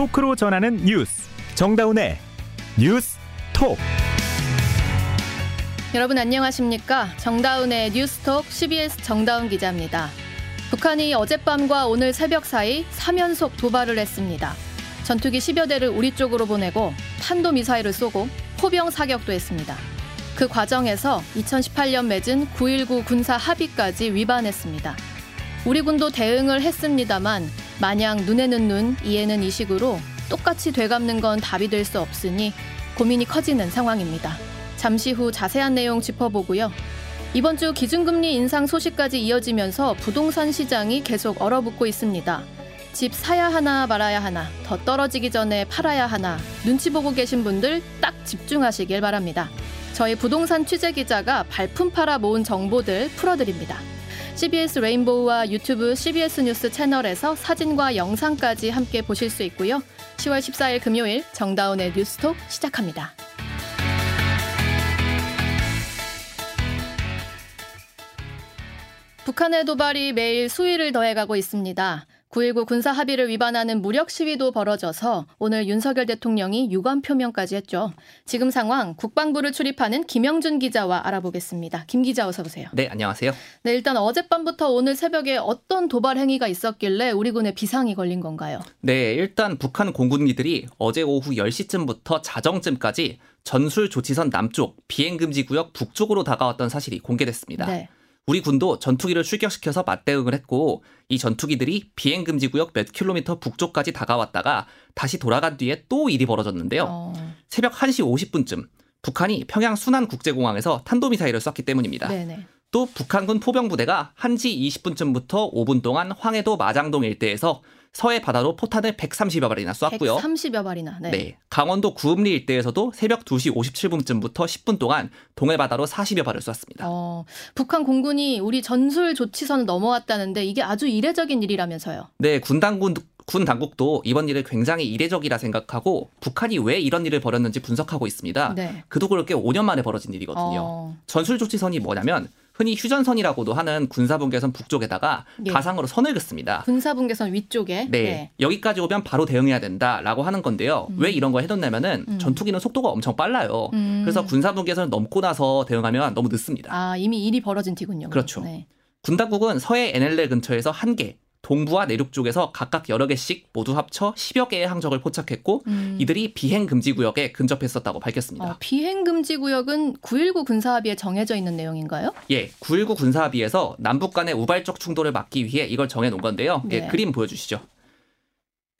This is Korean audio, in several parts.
토크로 전하는 뉴스 정다운의 뉴스 톡 여러분 안녕하십니까? 정다운의 뉴스톡 CBS 정다운 기자입니다. 북한이 어젯밤과 오늘 새벽 사이 3연속 도발을 했습니다. 전투기 10여 대를 우리 쪽으로 보내고 탄도미사일을 쏘고 포병 사격도 했습니다. 그 과정에서 2018년 맺은 9.19 군사 합의까지 위반했습니다. 우리 군도 대응을 했습니다만 마냥 눈에는 눈, 이에는 이식으로 똑같이 되갚는 건 답이 될 수 없으니 고민이 커지는 상황입니다. 잠시 후 자세한 내용 짚어보고요. 이번 주 기준금리 인상 소식까지 이어지면서 부동산 시장이 계속 얼어붙고 있습니다. 집 사야 하나 말아야 하나, 더 떨어지기 전에 팔아야 하나, 눈치 보고 계신 분들 딱 집중하시길 바랍니다. 저희 부동산 취재 기자가 발품 팔아 모은 정보들 풀어드립니다. CBS 레인보우와 유튜브 CBS 뉴스 채널에서 사진과 영상까지 함께 보실 수 있고요. 10월 14일 금요일 정다운의 뉴스톡 시작합니다. 북한의 도발이 매일 수위를 더해가고 있습니다. 9.19 군사 합의를 위반하는 무력 시위도 벌어져서 오늘 윤석열 대통령이 유감 표명까지 했죠. 지금 상황 국방부를 출입하는 김영준 기자와 알아보겠습니다. 김 기자 어서 오세요. 네, 안녕하세요. 네, 일단 어젯밤부터 오늘 새벽에 어떤 도발 행위가 있었길래 우리 군에 비상이 걸린 건가요? 네, 일단 북한 공군기들이 어제 오후 10시쯤부터 자정쯤까지 전술 조치선 남쪽 비행 금지 구역 북쪽으로 다가왔던 사실이 공개됐습니다. 네. 우리 군도 전투기를 출격시켜서 맞대응을 했고 이 전투기들이 비행 금지 구역 몇 킬로미터 북쪽까지 다가왔다가 다시 돌아간 뒤에 또 일이 벌어졌는데요. 어. 새벽 1시 50분쯤 북한이 평양 순안 국제공항에서 탄도미사일을 쐈기 때문입니다. 네네. 또 북한군 포병 부대가 1시 20분쯤부터 5분 동안 황해도 마장동 일대에서 서해 바다로 포탄을 130여 발이나 쐈고요. 130여 발이나. 네. 네. 강원도 구읍리 일대에서도 새벽 2시 57분쯤부터 10분 동안 동해 바다로 40여 발을 쐈습니다. 어, 북한 공군이 우리 전술 조치선을 넘어왔다는데 이게 아주 이례적인 일이라면서요. 네, 군당군 군 당국도 이번 일을 굉장히 이례적이라 생각하고 북한이 왜 이런 일을 벌였는지 분석하고 있습니다. 네. 그도 그렇게 5년 만에 벌어진 일이거든요. 어. 전술 조치선이 뭐냐면 흔히 휴전선이라고도 하는 군사분계선 북쪽에다가 예. 가상으로 선을 긋습니다. 군사분계선 위쪽에 네. 네. 여기까지 오면 바로 대응해야 된다라고 하는 건데요. 음. 왜 이런 거 해뒀냐면은 음. 전투기는 속도가 엄청 빨라요. 음. 그래서 군사분계선을 넘고 나서 대응하면 너무 늦습니다. 아 이미 일이 벌어진 뒤군요. 그렇죠. 네. 군당국은 서해 NLL 근처에서 한 개, 동부와 내륙 쪽에서 각각 여러 개씩 모두 합쳐 10여 개의 항적을 포착했고 음. 이들이 비행 금지 구역에 근접했었다고 밝혔습니다. 어, 비행 금지 구역은 9.19 군사합의에 정해져 있는 내용인가요? 예, 9.19 군사합의에서 남북 간의 우발적 충돌을 막기 위해 이걸 정해 놓은 건데요. 예, 네. 예, 그림 보여주시죠.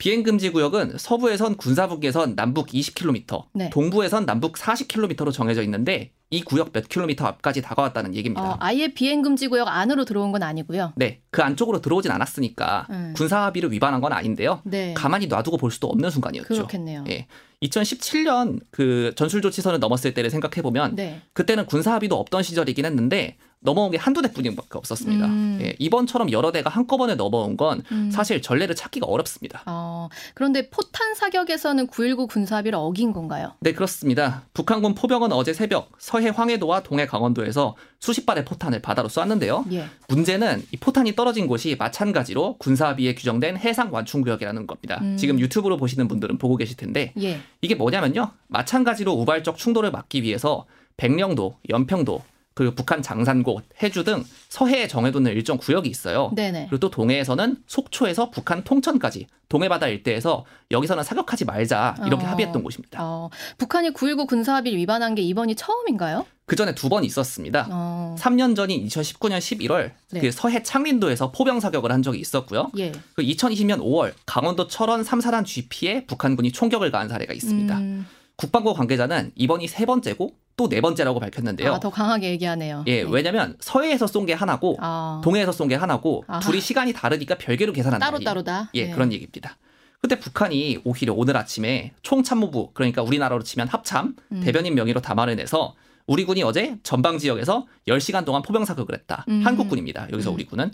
비행 금지 구역은 서부에선 군사북에선 남북 20km, 네. 동부에선 남북 40km로 정해져 있는데 이 구역 몇 킬로미터 앞까지 다가왔다는 얘기입니다. 어, 아예 비행 금지 구역 안으로 들어온 건 아니고요. 네, 그 안쪽으로 들어오진 않았으니까 음. 군사 합의를 위반한 건 아닌데요. 네. 가만히 놔두고 볼 수도 없는 순간이었죠. 그렇겠네요. 예. 2017년 그 전술 조치선을 넘었을 때를 생각해 보면 네. 그때는 군사 합의도 없던 시절이긴 했는데 넘어온 게 한두 대뿐이밖에 없었습니다. 음. 예, 이번처럼 여러 대가 한꺼번에 넘어온 건 음. 사실 전례를 찾기가 어렵습니다. 어, 그런데 포탄 사격에서는 9.19 군사합의를 어긴 건가요? 네, 그렇습니다. 북한군 포병은 어제 새벽 서해 황해도와 동해 강원도에서 수십 발의 포탄을 바다로 쐈는데요. 예. 문제는 이 포탄이 떨어진 곳이 마찬가지로 군사합의에 규정된 해상 완충구역이라는 겁니다. 음. 지금 유튜브로 보시는 분들은 보고 계실 텐데 예. 이게 뭐냐면요. 마찬가지로 우발적 충돌을 막기 위해서 백령도, 연평도, 그리고 북한 장산고, 해주 등 서해에 정해두는 일정 구역이 있어요. 네네. 그리고 또 동해에서는 속초에서 북한 통천까지 동해바다 일대에서 여기서는 사격하지 말자 이렇게 어. 합의했던 곳입니다. 어. 북한이 9.19 군사합의를 위반한 게 이번이 처음인가요? 그 전에 두 번 있었습니다. 어. 3년 전인 2019년 11월 네. 그 서해 창린도에서 포병 사격을 한 적이 있었고요. 예. 그 2020년 5월 강원도 철원 삼사단 GP에 북한군이 총격을 가한 사례가 있습니다. 음. 국방부 관계자는 이번이 세 번째고 또 네 번째라고 밝혔는데요. 아, 더 강하게 얘기하네요. 예, 네. 왜냐하면 서해에서 쏜 게 하나고 아. 동해에서 쏜 게 하나고 아하. 둘이 시간이 다르니까 별개로 계산한다. 따로 따로다. 예, 네. 그런 얘기입니다. 근데 북한이 오히려 오늘 아침에 총참모부 그러니까 우리나라로 치면 합참 음. 대변인 명의로 담화를 내서 우리 군이 어제 전방 지역에서 10시간 동안 포병 사격을 했다. 음. 한국군입니다. 여기서 음. 우리 군은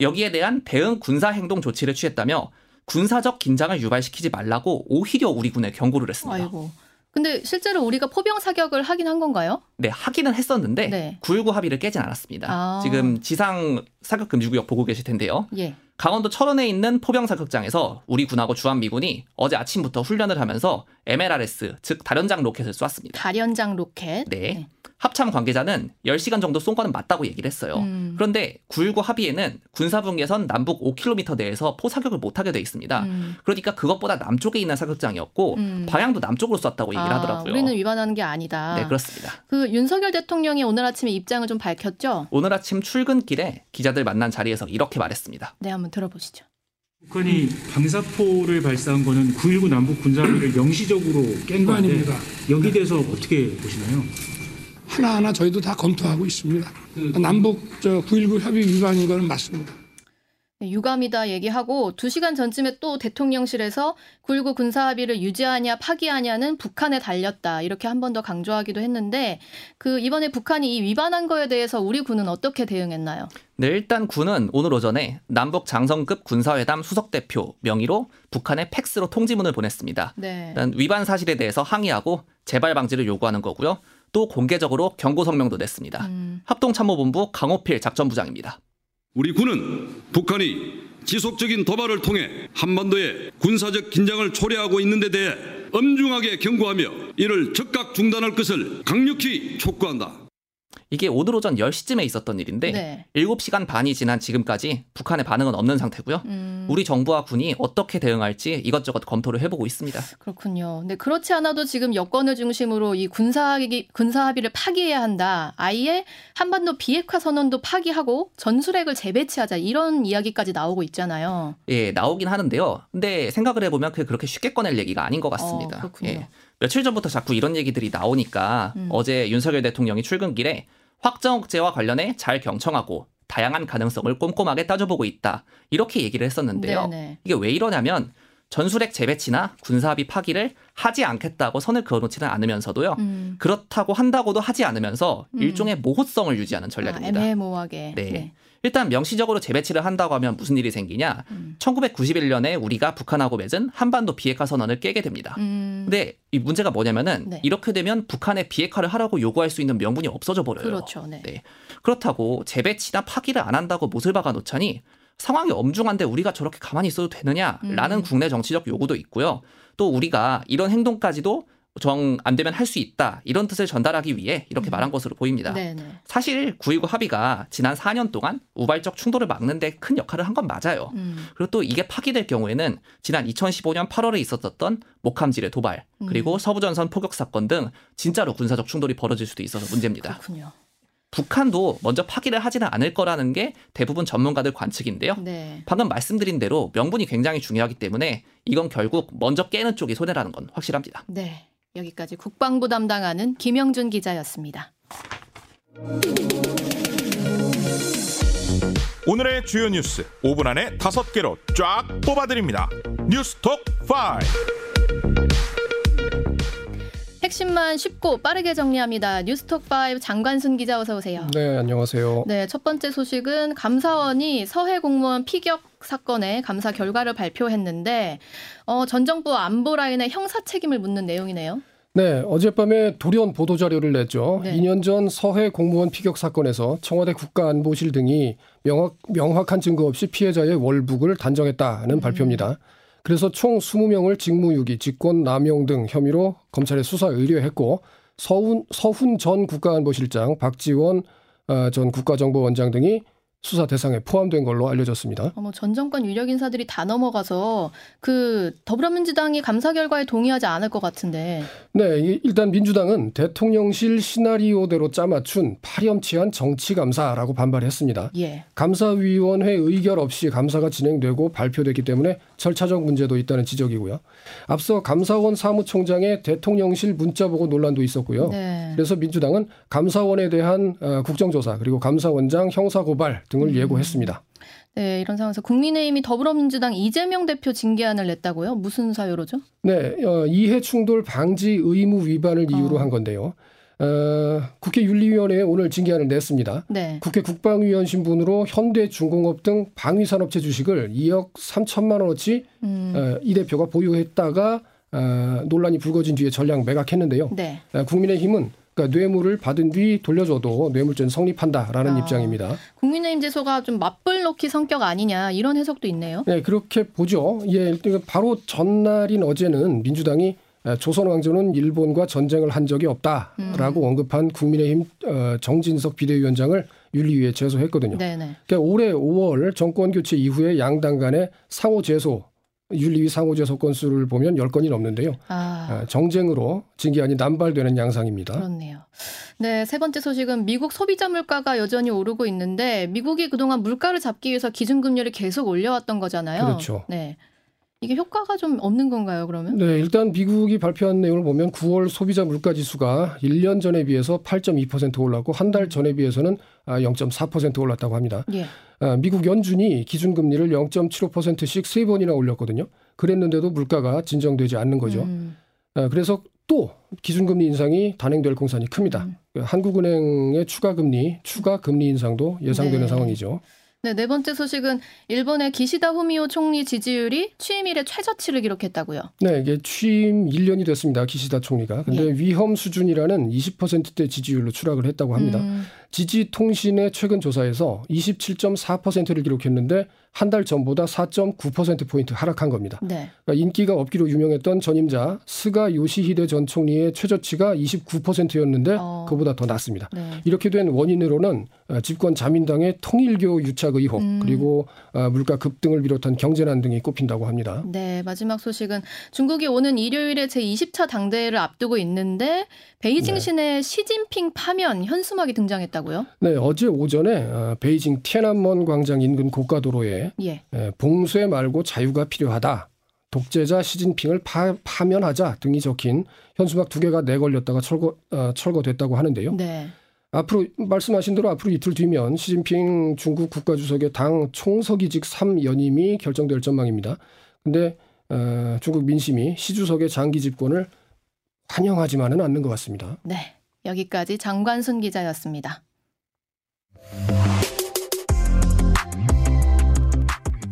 여기에 대한 대응 군사 행동 조치를 취했다며 군사적 긴장을 유발시키지 말라고 오히려 우리 군에 경고를 했습니다. 아이고. 근데 실제로 우리가 포병 사격을 하긴 한 건가요? 네, 하기는 했었는데 네. 9.19 합의를 깨진 않았습니다. 아. 지금 지상 사격 금지 구역 보고 계실 텐데요. 예. 강원도 철원에 있는 포병 사격장에서 우리 군하고 주한미군이 어제 아침부터 훈련을 하면서 MLRS 즉 다련장 로켓을 쐈습니다. 다련장 로켓. 네. 네. 합참 관계자는 10시간 정도 쏜 거는 맞다고 얘기를 했어요. 음. 그런데 9.19 합의에는 군사분계선 남북 5km 내에서 포사격을 못하게 돼 있습니다. 음. 그러니까 그것보다 남쪽에 있는 사격장이었고 음. 방향도 남쪽으로 쐈다고 얘기를 아, 하더라고요. 우리는 위반하는 게 아니다. 네, 그렇습니다. 그 윤석열 대통령이 오늘 아침에 입장을 좀 밝혔죠? 오늘 아침 출근길에 기자들 만난 자리에서 이렇게 말했습니다. 네, 한번 들어보시죠. 북한이 방사포를 발사한 거는 9.19 남북 군사합의를 영시적으로 깬 건데 여기 대해서 어떻게 보시나요? 하나하나 저희도 다 검토하고 있습니다. 남북 저 9.19 협의 위반인 거는 맞습니다. 네, 유감이다 얘기하고 2시간 전쯤에 또 대통령실에서 9.19 군사합의를 유지하냐 파기하냐는 북한에 달렸다. 이렇게 한 번 더 강조하기도 했는데 그 이번에 북한이 이 위반한 거에 대해서 우리 군은 어떻게 대응했나요? 네, 일단 군은 오늘 오전에 남북 장성급 군사회담 수석 대표 명의로 북한에 팩스로 통지문을 보냈습니다. 네. 일단 위반 사실에 대해서 항의하고 재발 방지를 요구하는 거고요. 또 공개적으로 경고 성명도 냈습니다. 음. 합동참모본부 강호필 작전부장입니다. 우리 군은 북한이 지속적인 도발을 통해 한반도의 군사적 긴장을 초래하고 있는 데 대해 엄중하게 경고하며 이를 즉각 중단할 것을 강력히 촉구한다. 이게 오늘 오전 10시쯤에 있었던 일인데 네. 7시간 반이 지난 지금까지 북한의 반응은 없는 상태고요. 음. 우리 정부와 군이 어떻게 대응할지 이것저것 검토를 해보고 있습니다. 그렇군요. 네, 그렇지 않아도 지금 여권을 중심으로 이 군사 군사 합의를 파기해야 한다. 아예 한반도 비핵화 선언도 파기하고 전술핵을 재배치하자 이런 이야기까지 나오고 있잖아요. 예, 나오긴 하는데요. 근데 생각을 해보면 그게 그렇게 쉽게 꺼낼 얘기가 아닌 것 같습니다. 어, 그렇군요. 예. 며칠 전부터 자꾸 이런 얘기들이 나오니까 음. 어제 윤석열 대통령이 출근길에 확정 억제와 관련해 잘 경청하고 다양한 가능성을 꼼꼼하게 따져보고 있다. 이렇게 얘기를 했었는데요. 네네. 이게 왜 이러냐면 전술핵 재배치나 군사합의 파기를 하지 않겠다고 선을 그어놓지는 않으면서도요. 음. 그렇다고 한다고도 하지 않으면서 음. 일종의 모호성을 유지하는 전략입니다. 아, 애매모호하게. 네. 네. 일단 명시적으로 재배치를 한다고 하면 무슨 일이 생기냐? 음. 1991년에 우리가 북한하고 맺은 한반도 비핵화 선언을 깨게 됩니다. 음. 근데 이 문제가 뭐냐면은 네. 이렇게 되면 북한의 비핵화를 하라고 요구할 수 있는 명분이 없어져 버려요. 그렇죠. 네. 네. 그렇다고 재배치나 파기를 안 한다고 못을 박아 놓자니 상황이 엄중한데 우리가 저렇게 가만히 있어도 되느냐라는 음. 국내 정치적 요구도 있고요. 또 우리가 이런 행동까지도 정 안 되면 할 수 있다 이런 뜻을 전달하기 위해 이렇게 음. 말한 것으로 보입니다. 네네. 사실 9.19 합의가 지난 4년 동안 우발적 충돌을 막는데 큰 역할을 한 건 맞아요. 음. 그리고 또 이게 파기될 경우에는 지난 2015년 8월에 있었던 목함질의 도발 음. 그리고 서부전선 포격 사건 등 진짜로 군사적 충돌이 벌어질 수도 있어서 문제입니다. 그렇군요. 북한도 먼저 파기를 하지는 않을 거라는 게 대부분 전문가들 관측인데요. 네. 방금 말씀드린 대로 명분이 굉장히 중요하기 때문에 이건 결국 먼저 깨는 쪽이 손해라는 건 확실합니다. 네. 여기까지 국방부 담당하는 김영준 기자였습니다. 오늘의 주요 뉴스 5분 안에 5개로 쫙 뽑아드립니다. 뉴스톡 5. 핵심만 쉽고 빠르게 정리합니다. 뉴스톡 5 장관순 기자 어서 오세요. 네, 안녕하세요. 네, 첫 번째 소식은 감사원이 서해 공무원 피격 사건의 감사 결과를 발표했는데 어, 전 정부 안보 라인의 형사 책임을 묻는 내용이네요. 네, 어젯밤에 돌연 보도 자료를 냈죠. 네. 2년 전 서해 공무원 피격 사건에서 청와대 국가안보실 등이 명확, 명확한 증거 없이 피해자의 월북을 단정했다는 음. 발표입니다. 그래서 총 20명을 직무유기, 직권 남용 등 혐의로 검찰에 수사 의뢰했고 서훈, 서훈 전 국가안보실장, 박지원 어, 전 국가정보원장 등이 수사 대상에 포함된 걸로 알려졌습니다. 어머, 전 정권 유력 인사들이 다 넘어가서 그 더불어민주당이 감사 결과에 동의하지 않을 것 같은데. 네, 일단 민주당은 대통령실 시나리오대로 짜맞춘 파렴치한 정치 감사라고 반발했습니다. 예. 감사위원회 의결 없이 감사가 진행되고 발표됐기 때문에 절차적 문제도 있다는 지적이고요. 앞서 감사원 사무총장의 대통령실 문자 보고 논란도 있었고요. 네. 그래서 민주당은 감사원에 대한 어, 국정조사 그리고 감사원장 형사고발 등을 음. 예고했습니다. 네, 이런 상황에서 국민의힘이 더불어민주당 이재명 대표 징계안을 냈다고요? 무슨 사유로죠? 네, 어, 이해 충돌 방지 의무 위반을 이유로 어. 한 건데요. 어, 국회 윤리위원회에 오늘 징계안을 냈습니다. 네. 국회 국방위원 신분으로 현대중공업 등 방위산업체 주식을 2억 3천만 원어치 음. 어, 이 대표가 보유했다가 어, 논란이 불거진 뒤에 전량 매각했는데요. 네. 어, 국민의힘은 그러니까 뇌물을 받은 뒤 돌려줘도 뇌물죄는 성립한다라는 아, 입장입니다. 국민의힘 제소가 좀 맞불 놓기 성격 아니냐 이런 해석도 있네요. 네, 그렇게 보죠. 예, 바로 전날인 어제는 민주당이 조선 왕조는 일본과 전쟁을 한 적이 없다라고 음. 언급한 국민의힘 어, 정진석 비대위원장을 윤리위에 제소했거든요. 네네. 그러니까 올해 5월 정권 교체 이후에 양당 간의 상호 제소 윤리위 상호제소 건수를 보면 10건이 넘는데요. 아. 아. 정쟁으로 징계안이 남발되는 양상입니다. 그렇네요. 네, 세 번째 소식은 미국 소비자 물가가 여전히 오르고 있는데 미국이 그동안 물가를 잡기 위해서 기준금리를 계속 올려왔던 거잖아요. 그렇죠. 네. 이게 효과가 좀 없는 건가요, 그러면? 네, 일단 미국이 발표한 내용을 보면 9월 소비자 물가 지수가 1년 전에 비해서 8.2% 올랐고 한 달 전에 비해서는 0.4% 아, 올랐다고 합니다. 예. 아, 미국 연준이 기준금리를 0.75%씩 세 번이나 올렸거든요. 그랬는데도 물가가 진정되지 않는 거죠. 음. 아, 그래서 또 기준금리 인상이 단행될 공산이 큽니다. 음. 한국은행의 추가 금리, 추가 금리 인상도 예상되는 네. 상황이죠. 네, 네 번째 소식은 일본의 기시다 후미오 총리 지지율이 취임 이래 최저치를 기록했다고요. 네, 이게 취임 1년이 됐습니다. 기시다 총리가. 근데 예. 위험 수준이라는 20%대 지지율로 추락을 했다고 합니다. 음. 지지통신의 최근 조사에서 27.4%를 기록했는데 한 달 전보다 4.9%포인트 하락한 겁니다. 네. 그러니까 인기가 없기로 유명했던 전임자 스가 요시히데 전 총리의 최저치가 29%였는데 어. 그보다 더 낮습니다. 네. 이렇게 된 원인으로는 어, 집권 자민당의 통일교 유착 의혹 음. 그리고 어, 물가 급등을 비롯한 경제난 등이 꼽힌다고 합니다. 네, 마지막 소식은 중국이 오는 일요일에 제20차 당대회를 앞두고 있는데 베이징 네. 시내 시진핑 파면 현수막이 등장했다고요? 네, 어제 오전에 어, 베이징 티안먼 광장 인근 고가도로에 예. 봉쇄 말고 자유가 필요하다. 독재자 시진핑을 파, 파면하자 등이 적힌 현수막 두 개가 내걸렸다가 철거 어, 철거됐다고 하는데요. 네. 앞으로 말씀하신 대로 앞으로 이틀 뒤면 시진핑 중국 국가주석의 당 총서기직 3연임이 결정될 전망입니다. 근데 어, 중국 민심이 시 주석의 장기 집권을 환영하지만은 않는 것 같습니다. 네. 여기까지 장관순 기자였습니다.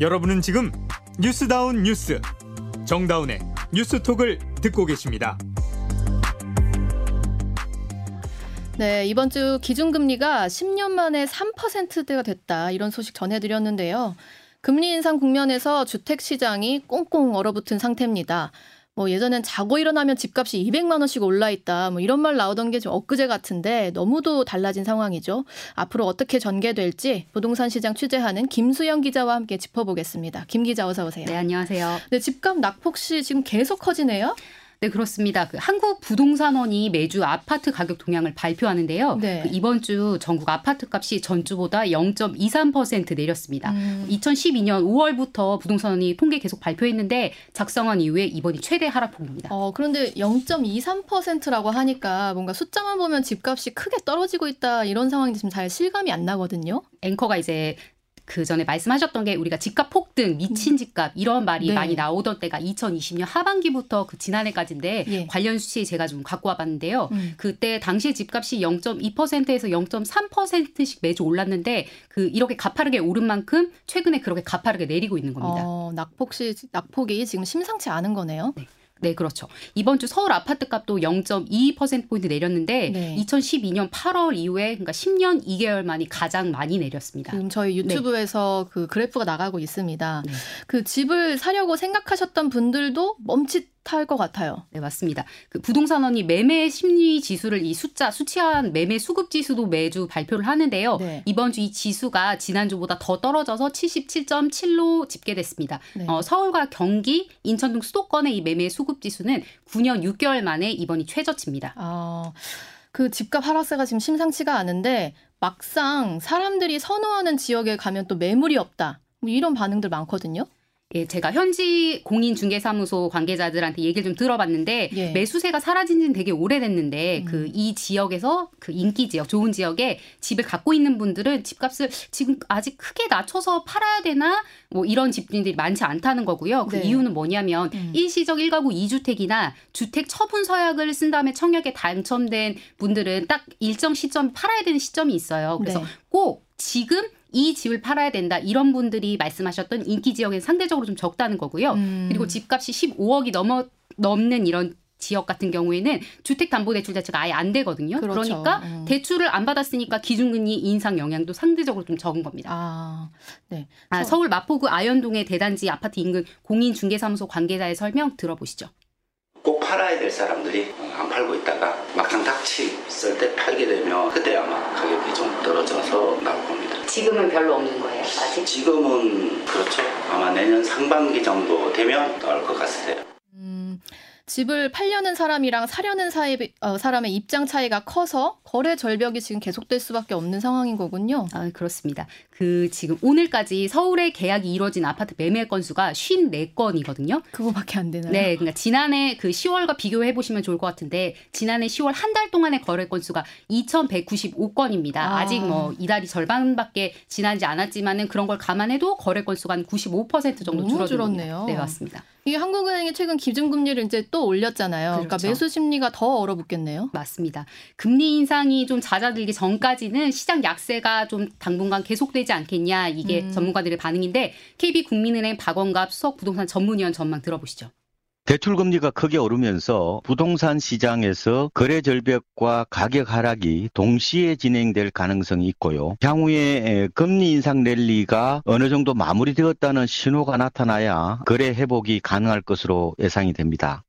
여러분은 지금 뉴스다운 뉴스 정다운의 뉴스톡을 듣고 계십니다. 네, 이번 주 기준금리가 10년 만에 3%대가 됐다. 이런 소식 전해드렸는데요. 금리 인상 국면에서 주택 시장이 꽁꽁 얼어붙은 상태입니다. 뭐 예전엔 자고 일어나면 집값이 200만 원씩 올라 있다. 뭐 이런 말 나오던 게 좀 엊그제 같은데 너무도 달라진 상황이죠. 앞으로 어떻게 전개될지 부동산 시장 취재하는 김수영 기자와 함께 짚어보겠습니다. 김 기자 어서 오세요. 네, 안녕하세요. 네, 집값 낙폭시 지금 계속 커지네요. 네, 그렇습니다. 그 한국 부동산원이 매주 아파트 가격 동향을 발표하는데요. 네. 그 이번 주 전국 아파트 값이 전주보다 0.23% 내렸습니다. 음. 2012년 5월부터 부동산원이 통계 계속 발표했는데 작성한 이후에 이번이 최대 하락폭입니다. 어, 그런데 0.23%라고 하니까 뭔가 숫자만 보면 집값이 크게 떨어지고 있다 이런 상황이 지금 잘 실감이 안 나거든요. 앵커가 이제 그 전에 말씀하셨던 게 우리가 집값 폭등, 미친 음. 집값 이런 말이 네. 많이 나오던 때가 2020년 하반기부터 그 지난해까지인데 예. 관련 수치 제가 좀 갖고 와봤는데요. 음. 그때 당시 집값이 0.2%에서 0.3%씩 매주 올랐는데 그 이렇게 가파르게 오른 만큼 최근에 그렇게 가파르게 내리고 있는 겁니다. 어, 낙폭시 낙폭이 지금 심상치 않은 거네요. 네. 네, 그렇죠. 이번 주 서울 아파트 값도 0.22%포인트 내렸는데 네. 2012년 8월 이후에 그러니까 10년 2개월 만이 가장 많이 내렸습니다. 지금 저희 유튜브에서 네. 그 그래프가 나가고 있습니다. 네. 그 집을 사려고 생각하셨던 분들도 멈칫 탈것 같아요. 네, 맞습니다. 그 부동산원이 매매 심리 지수를 이 숫자 수치한 매매 수급 지수도 매주 발표를 하는데요. 네. 이번 주 이 지수가 지난주보다 더 떨어져서 77.7로 집계됐습니다. 네. 어, 서울과 경기, 인천 등 수도권의 이 매매 수급 지수는 9년 6개월 만에 이번이 최저치입니다. 아, 그 집값 하락세가 지금 심상치가 않은데 막상 사람들이 선호하는 지역에 가면 또 매물이 없다. 뭐 이런 반응들 많거든요. 예, 제가 현지 공인 중개사무소 관계자들한테 얘기를 좀 들어봤는데 예. 매수세가 사라진 지는 되게 오래됐는데 음. 그이 지역에서 그 인기 지역, 좋은 지역에 집을 갖고 있는 분들은 집값을 지금 아직 크게 낮춰서 팔아야 되나 뭐 이런 집주인들이 많지 않다는 거고요. 그 네. 이유는 뭐냐면 음. 일시적 1가구 2주택이나 주택 처분 서약을 쓴 다음에 청약에 당첨된 분들은 딱 일정 시점 팔아야 되는 시점이 있어요. 그래서 네. 꼭 지금 이 집을 팔아야 된다 이런 분들이 말씀하셨던 인기 지역에는 상대적으로 좀 적다는 거고요. 음. 그리고 집값이 15억이 넘어 넘는 이런 지역 같은 경우에는 주택담보대출 자체가 아예 안 되거든요. 그렇죠. 그러니까 음. 대출을 안 받았으니까 기준금리 인상 영향도 상대적으로 좀 적은 겁니다. 아, 네. 아, 서울 마포구 아현동의 대단지 아파트 인근 공인중개사무소 관계자의 설명 들어보시죠. 꼭 팔아야 될 사람들이 안 팔고 있다가 막상 닥치을 때 팔게 되면 그때 아마 가격이 좀 떨어져서 나올 겁니다. 지금은 별로 없는 거예요, 아직? 지금은 그렇죠. 아마 내년 상반기 정도 되면 나올 것 같으세요. 집을 팔려는 사람이랑 사려는 사이, 어, 사람의 입장 차이가 커서 거래 절벽이 지금 계속될 수밖에 없는 상황인 거군요. 아, 그렇습니다. 그 지금 오늘까지 서울에 계약이 이루어진 아파트 매매 건수가 54건이거든요. 그거밖에 안 되나요? 네, 그러니까 지난해 그 10월과 비교해 보시면 좋을 것 같은데 지난해 10월 한 달 동안의 거래 건수가 2,195건입니다. 아. 직뭐 이달이 절반밖에 지나지 않았지만은 그런 걸 감안해도 거래 건수가 한 95% 정도 줄어들었네요. 네, 맞습니다. 이게 한국은행이 최근 기준금리를 이제 또 올렸잖아요. 그러니까 그렇죠. 그러니까 매수 심리가 더 얼어붙겠네요. 맞습니다. 금리 인상이 좀 잦아들기 전까지는 시장 약세가 좀 당분간 계속되지 않겠냐 이게 음. 전문가들의 반응인데 KB국민은행 박원갑 수석 부동산 전문위원 전망 들어보시죠. 대출 금리가 크게 오르면서 부동산 시장에서 거래 절벽과 가격 하락이 동시에 진행될 가능성이 있고요. 향후에 금리 인상 랠리가 어느 정도 마무리되었다는 신호가 나타나야 거래 회복이 가능할 것으로 예상이 됩니다.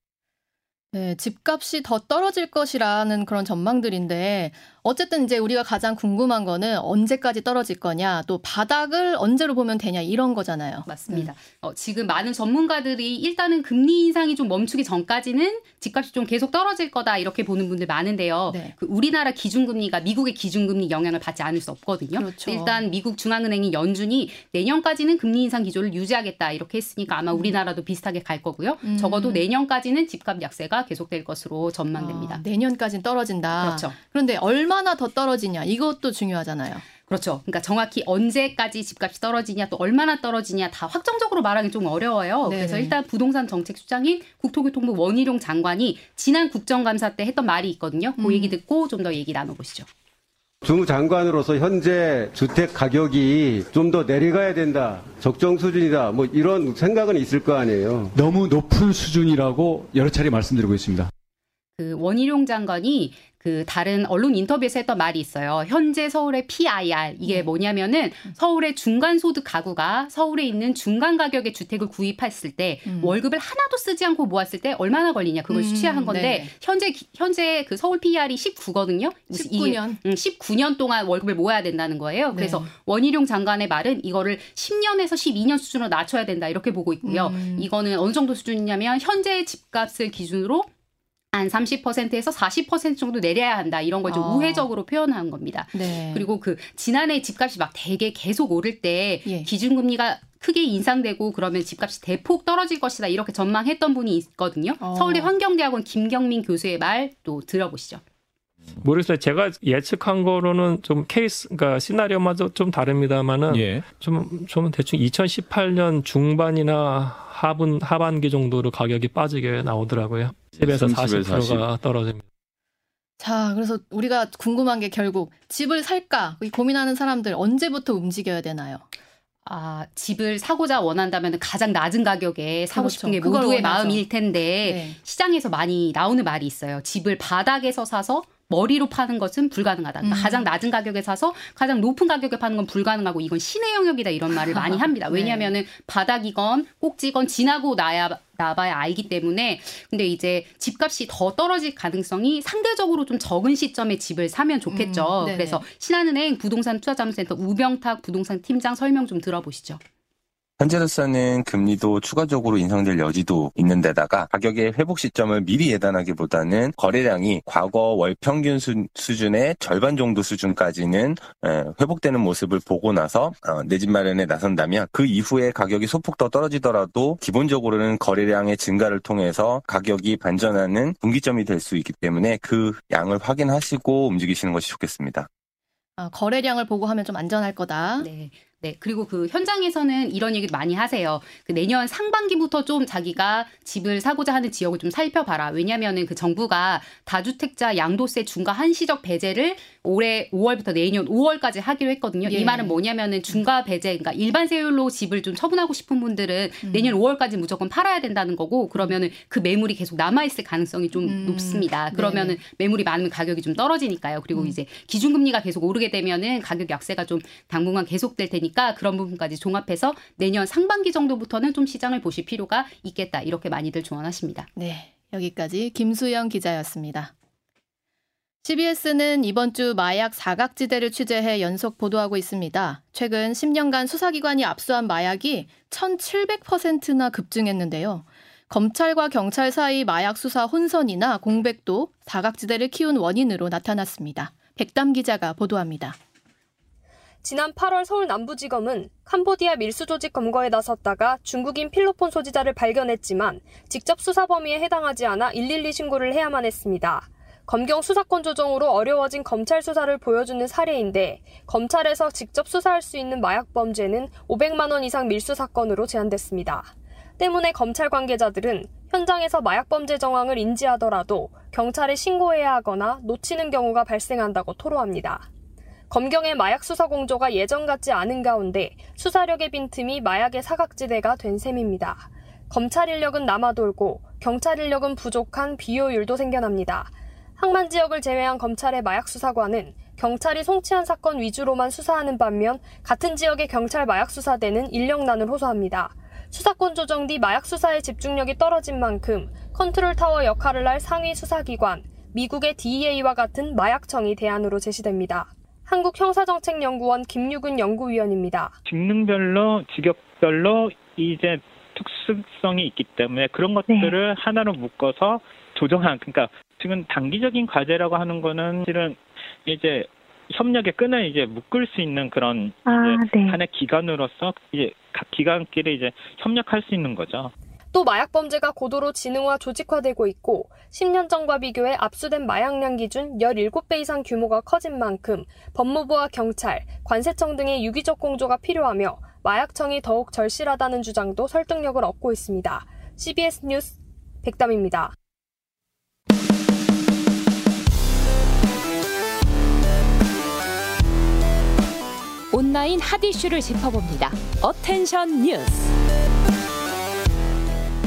네, 집값이 더 떨어질 것이라는 그런 전망들인데 어쨌든 이제 우리가 가장 궁금한 거는 언제까지 떨어질 거냐, 또 바닥을 언제로 보면 되냐 이런 거잖아요. 맞습니다. 네. 어, 지금 많은 전문가들이 일단은 금리 인상이 좀 멈추기 전까지는 집값이 좀 계속 떨어질 거다 이렇게 보는 분들 많은데요. 네. 그 우리나라 기준금리가 미국의 기준금리 영향을 받지 않을 수 없거든요. 그렇죠. 일단 미국 중앙은행이 연준이 내년까지는 금리 인상 기조를 유지하겠다 이렇게 했으니까 아마 음. 우리나라도 비슷하게 갈 거고요. 음. 적어도 내년까지는 집값 약세가 계속될 것으로 전망됩니다. 아, 내년까지는 떨어진다. 그렇죠. 그런데 얼마 얼마나 더 떨어지냐 이것도 중요하잖아요. 그렇죠. 그러니까 정확히 언제까지 집값이 떨어지냐 또 얼마나 떨어지냐 다 확정적으로 말하기 좀 어려워요. 네네. 그래서 일단 부동산 정책 수장인 국토교통부 원희룡 장관이 지난 국정감사 때 했던 말이 있거든요. 그 음. 얘기 듣고 좀 더 얘기 나눠보시죠. 주무장관으로서 현재 주택 가격이 좀 더 내려가야 된다. 적정 수준이다. 뭐 이런 생각은 있을 거 아니에요. 너무 높은 수준이라고 여러 차례 말씀드리고 있습니다. 그 원희룡 장관이 그 다른 언론 인터뷰에서 했던 말이 있어요. 현재 서울의 PIR 이게 음. 뭐냐면은 서울의 중간 소득 가구가 서울에 있는 중간 가격의 주택을 구입했을 때 음. 월급을 하나도 쓰지 않고 모았을 때 얼마나 걸리냐 그걸 음. 수치한 건데 네 현재 현재 그 서울 PR이 19거든요. 19년. 이, 19년 동안 월급을 모아야 된다는 거예요. 그래서 네. 원희룡 장관의 말은 이거를 10년에서 12년 수준으로 낮춰야 된다 이렇게 보고 있고요. 음. 이거는 어느 정도 수준이냐면 현재 집값을 기준으로 한 30%에서 40% 정도 내려야 한다 이런 걸좀 어. 우회적으로 표현한 겁니다. 네. 그리고 그 지난해 집값이 막 되게 계속 오를 때 예. 기준금리가 크게 인상되고 그러면 집값이 대폭 떨어질 것이다 이렇게 전망했던 분이 있거든요. 어. 서울대 환경대학원 김경민 교수의 말 또 들어보시죠. 모르겠어요. 제가 예측한 거로는 좀 케이스, 그러니까 시나리오마저 좀 다릅니다만은 예. 좀, 좀 대충 2018년 중반이나 하분, 하반기 정도로 가격이 빠지게 나오더라고요. 10에서 40%가 40. 떨어집니다. 자, 그래서 우리가 궁금한 게 결국 집을 살까 고민하는 사람들 언제부터 움직여야 되나요? 아, 집을 사고자 원한다면 가장 낮은 가격에 사고 그렇죠. 싶은 게 모두의 마음일 텐데 네. 시장에서 많이 나오는 말이 있어요. 집을 바닥에서 사서 머리로 파는 것은 불가능하다. 그러니까 음. 가장 낮은 가격에 사서 가장 높은 가격에 파는 건 불가능하고 이건 신의 영역이다 이런 말을 많이 합니다. 네. 왜냐하면은 네. 바닥이건 꼭지건 지나고 나야 나봐야 알기 때문에 근데 이제 집값이 더 떨어질 가능성이 상대적으로 좀 적은 시점에 집을 사면 좋겠죠. 음, 그래서 신한은행 부동산 투자자문센터 우병탁 부동산 팀장 설명 좀 들어보시죠. 현재로서는 금리도 추가적으로 인상될 여지도 있는 데다가 가격의 회복 시점을 미리 예단하기보다는 거래량이 과거 월 평균 수, 준의 절반 정도 수준까지는 회복되는 모습을 보고 나서 어, 내집 마련에 나선다면 그 이후에 가격이 소폭 더 떨어지더라도 기본적으로는 거래량의 증가를 통해서 가격이 반전하는 분기점이 될 수 있기 때문에 그 양을 확인하시고 움직이시는 것이 좋겠습니다. 아, 거래량을 보고 하면 좀 안전할 거다. 네. 네. 그리고 그 현장에서는 이런 얘기도 많이 하세요. 그 내년 상반기부터 좀 자기가 집을 사고자 하는 지역을 좀 살펴봐라. 왜냐면은 그 정부가 다주택자 양도세 중과 한시적 배제를 올해 5월부터 내년 5월까지 하기로 했거든요. 예. 이 말은 뭐냐면은 중과 배제, 그러니까 일반 세율로 집을 좀 처분하고 싶은 분들은 음. 내년 5월까지 무조건 팔아야 된다는 거고 그러면은 그 매물이 계속 남아있을 가능성이 좀 음. 높습니다. 그러면은 네. 매물이 많으면 가격이 좀 떨어지니까요. 그리고 음. 이제 기준금리가 계속 오르게 되면은 가격 약세가 좀 당분간 계속될 테니까 그런 부분까지 종합해서 내년 상반기 정도부터는 좀 시장을 보실 필요가 있겠다. 이렇게 많이들 조언하십니다. 네. 여기까지 김수영 기자였습니다. CBS는 이번 주 마약 사각지대를 취재해 연속 보도하고 있습니다. 최근 10년간 수사기관이 압수한 마약이 1,700%나 급증했는데요. 검찰과 경찰 사이 마약 수사 혼선이나 공백도 사각지대를 키운 원인으로 나타났습니다. 백담 기자가 보도합니다. 지난 8월 서울 남부지검은 캄보디아 밀수조직 검거에 나섰다가 중국인 필로폰 소지자를 발견했지만 직접 수사 범위에 해당하지 않아 112 신고를 해야만 했습니다. 검경 수사권 조정으로 어려워진 검찰 수사를 보여주는 사례인데 검찰에서 직접 수사할 수 있는 마약 범죄는 500만 원 이상 밀수 사건으로 제한됐습니다. 때문에 검찰 관계자들은 현장에서 마약 범죄 정황을 인지하더라도 경찰에 신고해야 하거나 놓치는 경우가 발생한다고 토로합니다. 검경의 마약 수사 공조가 예전 같지 않은 가운데 수사력의 빈틈이 마약의 사각지대가 된 셈입니다. 검찰 인력은 남아돌고 경찰 인력은 부족한 비효율도 생겨납니다. 항만 지역을 제외한 검찰의 마약 수사관은 경찰이 송치한 사건 위주로만 수사하는 반면 같은 지역의 경찰 마약 수사대는 인력난을 호소합니다. 수사권 조정 뒤 마약 수사의 집중력이 떨어진 만큼 컨트롤 타워 역할을 할 상위 수사기관, 미국의 DEA와 같은 마약청이 대안으로 제시됩니다. 한국형사정책연구원 김유근 연구위원입니다. 직능별로 직역별로 이제 특수성이 있기 때문에 그런 것들을 네. 하나로 묶어서 조정한 그러니까 지금 단기적인 과제라고 하는 거는 실은 이제 협력의 끈을 이제 묶을 수 있는 그런 아, 네. 하나의 기관으로서 이제 각 기관끼리 이제 협력할 수 있는 거죠. 또 마약 범죄가 고도로 지능화 조직화되고 있고 10년 전과 비교해 압수된 마약량 기준 17배 이상 규모가 커진 만큼 법무부와 경찰, 관세청 등의 유기적 공조가 필요하며 마약청이 더욱 절실하다는 주장도 설득력을 얻고 있습니다. CBS 뉴스 백담입니다. 온라인 핫 이슈를 짚어봅니다. attention 뉴스.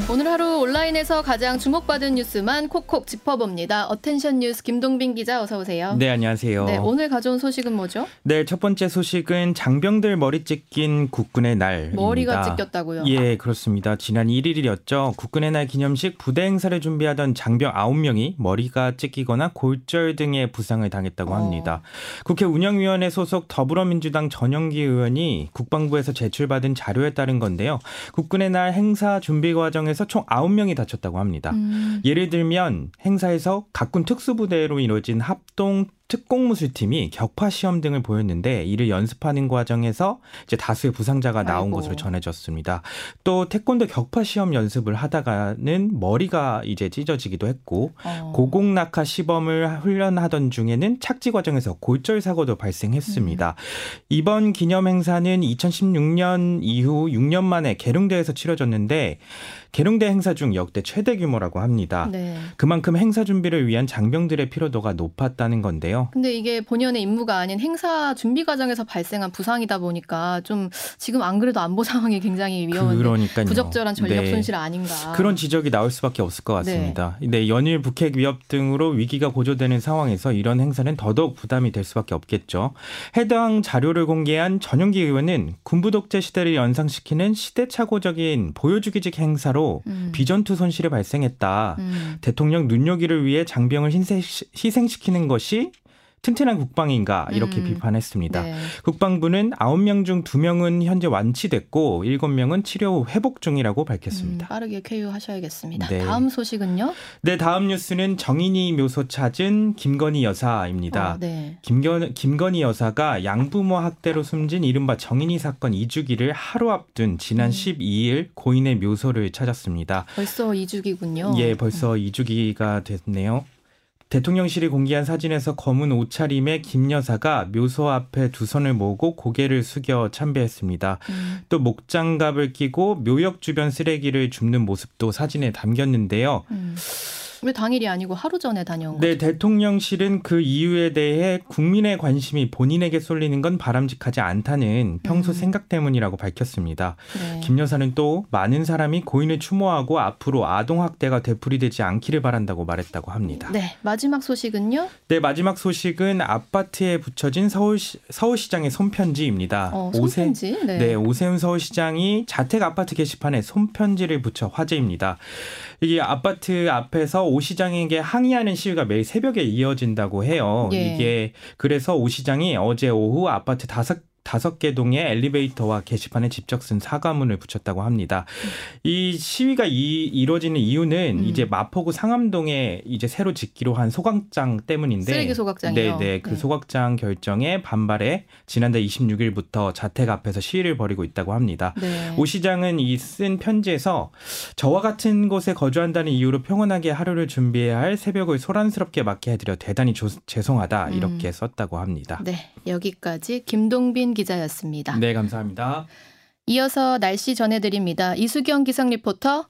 오늘 하루 온라인에서 가장 주목받은 뉴스만 콕콕 짚어봅니다. attention 뉴스 김동빈 기자 어서 오세요. 네, 안녕하세요. 네, 오늘 가져온 소식은 뭐죠? 네, 첫 번째 소식은 장병들 머리 찢긴 국군의 날. 머리가 찢겼다고요? 예, 그렇습니다. 지난 1일이었죠. 국군의 날 기념식 부대 행사를 준비하던 장병 9명이 머리가 찢기거나 골절 등의 부상을 당했다고 어. 합니다. 어. 국회 운영위원회 소속 더불어민주당 전용기 의원이 국방부에서 제출받은 자료에 따른 건데요. 국군의 날 행사 준비 과정에서 행사에서 총 9명이 다쳤다고 합니다. 음. 예를 들면 행사에서 각군 특수부대로 이루어진 합동 특공무술팀이 격파 시험 등을 보였는데 이를 연습하는 과정에서 이제 다수의 부상자가 나온 아이고. 것으로 전해졌습니다. 또 태권도 격파 시험 연습을 하다가는 머리가 이제 찢어지기도 했고 어. 고공 낙하 시범을 훈련하던 중에는 착지 과정에서 골절 사고도 발생했습니다. 음. 이번 기념 행사는 2016년 이후 6년 만에 계룡대에서 치러졌는데 계룡대 행사 중 역대 최대 규모라고 합니다. 네. 그만큼 행사 준비를 위한 장병들의 피로도가 높았다는 건데요. 거예요. 근데 이게 본연의 임무가 아닌 행사 준비 과정에서 발생한 부상이다 보니까 좀 지금 안 그래도 안보 상황이 굉장히 위험한데 부적절한 전력 네. 손실 아닌가. 그런 지적이 나올 수밖에 없을 것 같습니다. 네. 네, 연일 북핵 위협 등으로 위기가 고조되는 상황에서 이런 행사는 더더욱 부담이 될 수밖에 없겠죠. 해당 자료를 공개한 전용기 의원은 군부 독재 시대를 연상시키는 시대착오적인 보여주기직 행사로 음. 비전투 손실이 발생했다. 음. 대통령 눈요기를 위해 장병을 희생시키는 것이 튼튼한 국방인가 이렇게 음. 비판했습니다. 네. 국방부는 9명 중 2명은 현재 완치됐고 7명은 치료 후 회복 중이라고 밝혔습니다. 음, 빠르게 쾌유하셔야겠습니다. 네. 다음 소식은요? 네, 다음 뉴스는 정인이 묘소 찾은 김건희 여사입니다. 어, 네. 김건, 김건희 여사가 양부모 학대로 숨진 이른바 정인이 사건 2주기를 하루 앞둔 지난 음. 12일 고인의 묘소를 찾았습니다. 벌써 2주기군요. 예, 벌써 음. 2주기가 됐네요. 대통령실이 공개한 사진에서 검은 옷차림의 김 여사가 묘소 앞에 두 손을 모으고 고개를 숙여 참배했습니다. 음. 또 목장갑을 끼고 묘역 주변 쓰레기를 줍는 모습도 사진에 담겼는데요. 음. 왜 당일이 아니고 하루 전에 다녀온 네, 거죠? 네, 대통령실은 그 이유에 대해 국민의 관심이 본인에게 쏠리는 건 바람직하지 않다는 평소 음. 생각 때문이라고 밝혔습니다. 네. 김 여사는 또 많은 사람이 고인을 추모하고 앞으로 아동 학대가 되풀이되지 않기를 바란다고 말했다고 합니다. 네, 마지막 소식은요? 네, 마지막 소식은 아파트에 붙여진 서울시, 서울시장의 손편지입니다. 어, 손편지? 오세, 네. 네, 오세훈 서울시장이 자택 아파트 게시판에 손편지를 붙여 화제입니다. 이게 아파트 앞에서 오 시장에게 항의하는 시위가 매일 새벽에 이어진다고 해요. 예. 이게 그래서 오 시장이 어제 오후 아파트 다섯 다섯 개 동의 엘리베이터와 게시판에 직접 쓴 사과문을 붙였다고 합니다. 이 시위가 이, 이루어지는 이유는 음. 이제 마포구 상암동에 이제 새로 짓기로 한 소각장 때문인데 쓰레기 소각장이요. 네, 네. 그 네. 소각장 결정에 반발해 지난달 26일부터 자택 앞에서 시위를 벌이고 있다고 합니다. 네. 오 시장은 이 쓴 편지에서 저와 같은 곳에 거주한다는 이유로 평온하게 하루를 준비해야 할 새벽을 소란스럽게 맞게 해드려 대단히 조, 죄송하다 이렇게 음. 썼다고 합니다. 네, 여기까지 김동빈 기자였습니다. 네, 감사합니다. 이어서 날씨 전해드립니다. 이수경 기상 리포터.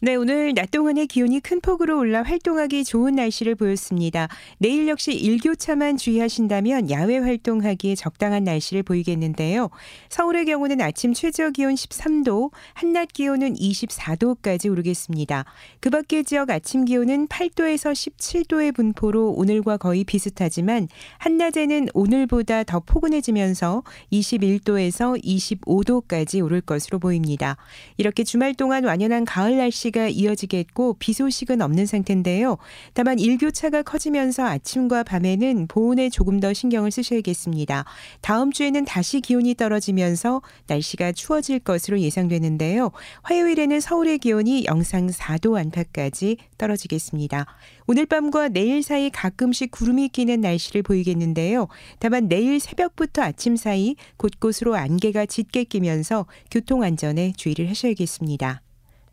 네, 오늘 낮 동안에 기온이 큰 폭으로 올라 활동하기 좋은 날씨를 보였습니다. 내일 역시 일교차만 주의하신다면 야외 활동하기에 적당한 날씨를 보이겠는데요. 서울의 경우는 아침 최저 기온 13도, 한낮 기온은 24도까지 오르겠습니다. 그 밖의 지역 아침 기온은 8도에서 17도의 분포로 오늘과 거의 비슷하지만 한낮에는 오늘보다 더 포근해지면서 21도에서 25도까지 오를 것으로 보입니다. 이렇게 주말 동안 완연한 가을 날씨 날씨가 이어지겠고 비 소식은 없는 상태인데요. 다만 일교차가 커지면서 아침과 밤에는 보온에 조금 더 신경을 쓰셔야겠습니다. 다음 주에는 다시 기온이 떨어지면서 날씨가 추워질 것으로 예상되는데요. 화요일에는 서울의 기온이 영상 4도 안팎까지 떨어지겠습니다. 오늘 밤과 내일 사이 가끔씩 구름이 끼는 날씨를 보이겠는데요. 다만 내일 새벽부터 아침 사이 곳곳으로 안개가 짙게 끼면서 교통 안전에 주의를 하셔야겠습니다.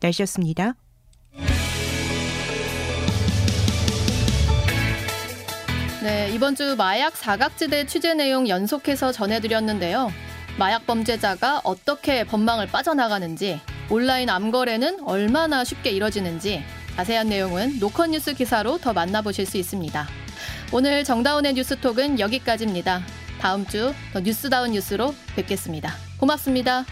날씨였습니다. 네, 이번 주 마약 사각지대 취재 내용 연속해서 전해드렸는데요. 마약 범죄자가 어떻게 법망을 빠져나가는지, 온라인 암거래는 얼마나 쉽게 이뤄지는지 자세한 내용은 노컷뉴스 기사로 더 만나보실 수 있습니다. 오늘 정다운의 뉴스톡은 여기까지입니다. 다음 주 더 뉴스다운 뉴스로 뵙겠습니다. 고맙습니다.